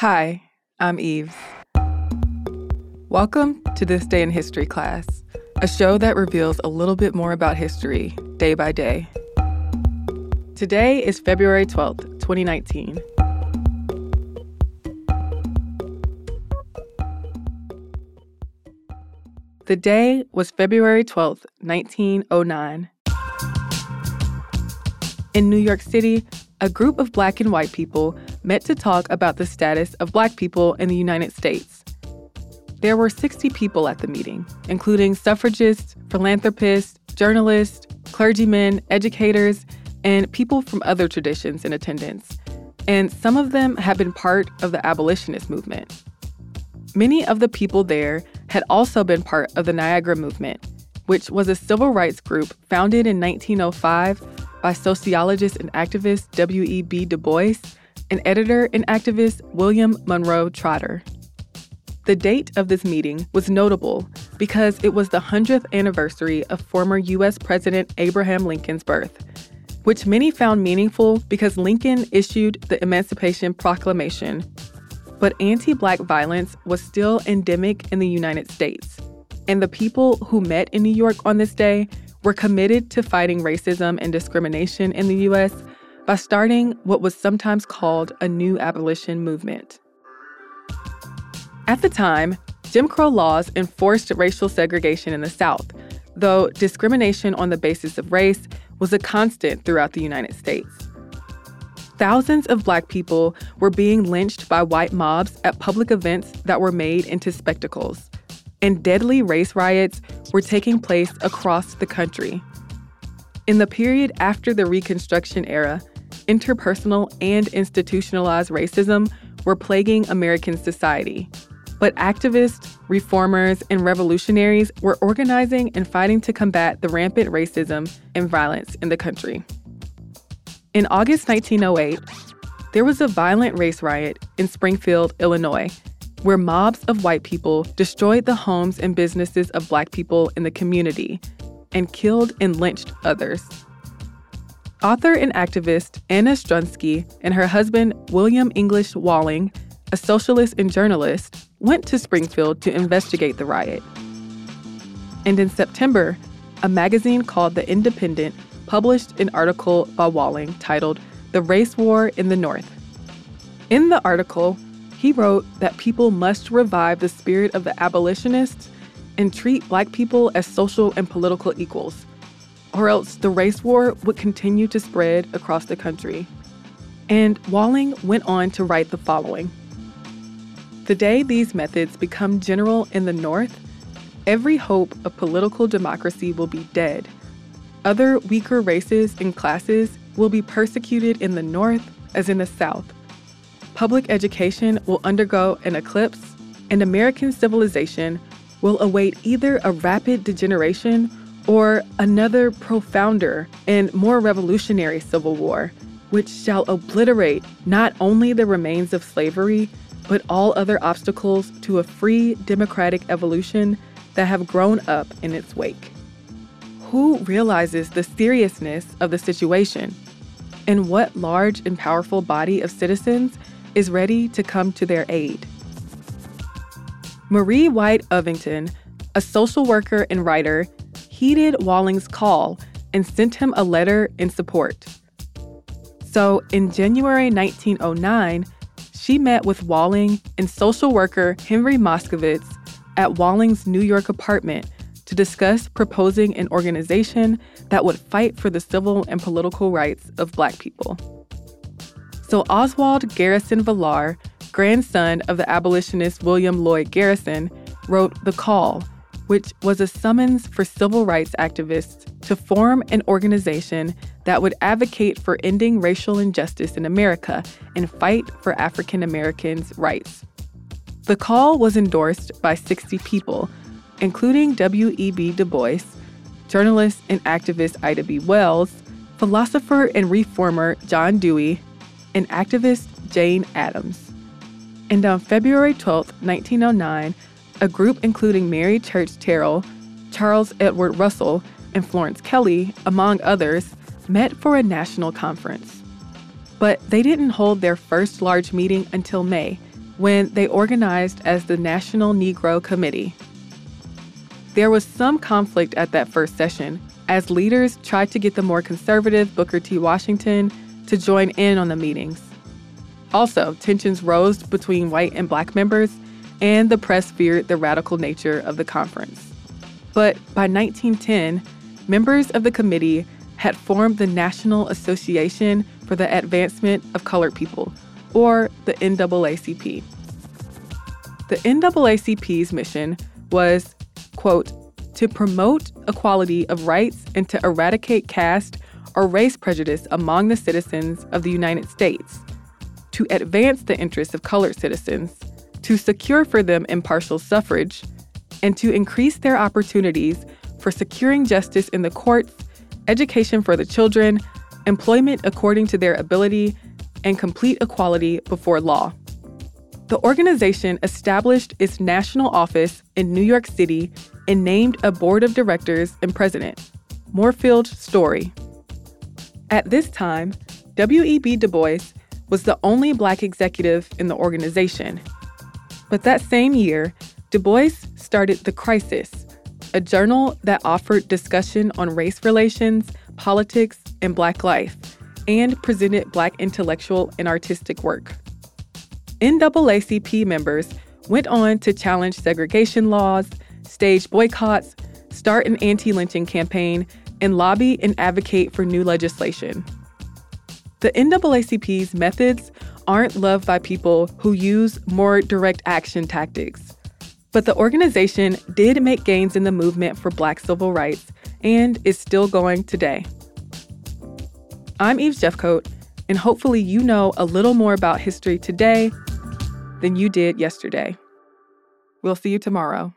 Hi, I'm Eve. Welcome to This Day in History class, a show that reveals a little bit more about history day by day. Today is February 12th, 2019. The day was February 12th, 1909. In New York City, a group of black and white people met to talk about the status of black people in the United States. There were 60 people at the meeting, including suffragists, philanthropists, journalists, clergymen, educators, and people from other traditions in attendance. And some of them had been part of the abolitionist movement. Many of the people there had also been part of the Niagara Movement, which was a civil rights group founded in 1905 by sociologist and activist W.E.B. Du Bois and editor and activist William Monroe Trotter. The date of this meeting was notable because it was the 100th anniversary of former U.S. President Abraham Lincoln's birth, which many found meaningful because Lincoln issued the Emancipation Proclamation. But anti black violence was still endemic in the United States, and the people who met in New York on this day were committed to fighting racism and discrimination in the U.S by starting what was sometimes called a new abolition movement. At the time, Jim Crow laws enforced racial segregation in the South, though discrimination on the basis of race was a constant throughout the United States. Thousands of black people were being lynched by white mobs at public events that were made into spectacles, and deadly race riots were taking place across the country. In the period after the Reconstruction era, interpersonal and institutionalized racism were plaguing American society. But activists, reformers, and revolutionaries were organizing and fighting to combat the rampant racism and violence in the country. In August 1908, there was a violent race riot in Springfield, Illinois, where mobs of white people destroyed the homes and businesses of black people in the community and killed and lynched others. Author and activist Anna Strunsky and her husband William English Walling, a socialist and journalist, went to Springfield to investigate the riot. And in September, a magazine called The Independent published an article by Walling titled The Race War in the North. In the article, he wrote that people must revive the spirit of the abolitionists and treat black people as social and political equals or else the race war would continue to spread across the country. And Walling went on to write the following The day these methods become general in the North, every hope of political democracy will be dead. Other weaker races and classes will be persecuted in the North as in the South. Public education will undergo an eclipse, and American civilization will await either a rapid degeneration or another profounder and more revolutionary civil war, which shall obliterate not only the remains of slavery, but all other obstacles to a free democratic evolution that have grown up in its wake. Who realizes the seriousness of the situation? And what large and powerful body of citizens is ready to come to their aid? Marie White Ovington, a social worker and writer, heeded Walling's call and sent him a letter in support. So in January 1909, she met with Walling and social worker Henry Moskowitz at Walling's New York apartment to discuss proposing an organization that would fight for the civil and political rights of Black people. So Oswald Garrison Villard, grandson of the abolitionist William Lloyd Garrison, wrote The Call which was a summons for civil rights activists to form an organization that would advocate for ending racial injustice in America and fight for African Americans' rights. The call was endorsed by 60 people, including W.E.B. Du Bois, journalist and activist Ida B. Wells, philosopher and reformer John Dewey, and activist Jane Addams. And on February 12, 1909, a group including Mary Church Terrell, Charles Edward Russell, and Florence Kelley, among others, met for a national conference. But they didn't hold their first large meeting until May, when they organized as the National Negro Committee. There was some conflict at that first session as leaders tried to get the more conservative Booker T. Washington to join in on the meetings. Also, tensions rose between white and black members, and the press feared the radical nature of the conference. But by 1910, members of the committee had formed the National Association for the Advancement of Colored People, or the NAACP. The NAACP's mission was, quote, to promote equality of rights and to eradicate caste or race prejudice among the citizens of the United States, to advance the interests of colored citizens, to secure for them impartial suffrage, and to increase their opportunities for securing justice in the courts, education for the children, employment according to their ability, and complete equality before law. The organization established its national office in New York City and named a board of directors and president, Moorfield Storey. At this time, W.E.B. Du Bois was the only black executive in the organization. But that same year, Du Bois started The Crisis, a journal that offered discussion on race relations, politics, and black life, and presented black intellectual and artistic work. NAACP members went on to challenge segregation laws, stage boycotts, start an anti lynching campaign, and lobby and advocate for new legislation. The NAACP's methods aren't loved by people who use more direct action tactics. But the organization did make gains in the movement for black civil rights and is still going today. I'm Eve Jeffcoat, and hopefully you know a little more about history today than you did yesterday. We'll see you tomorrow.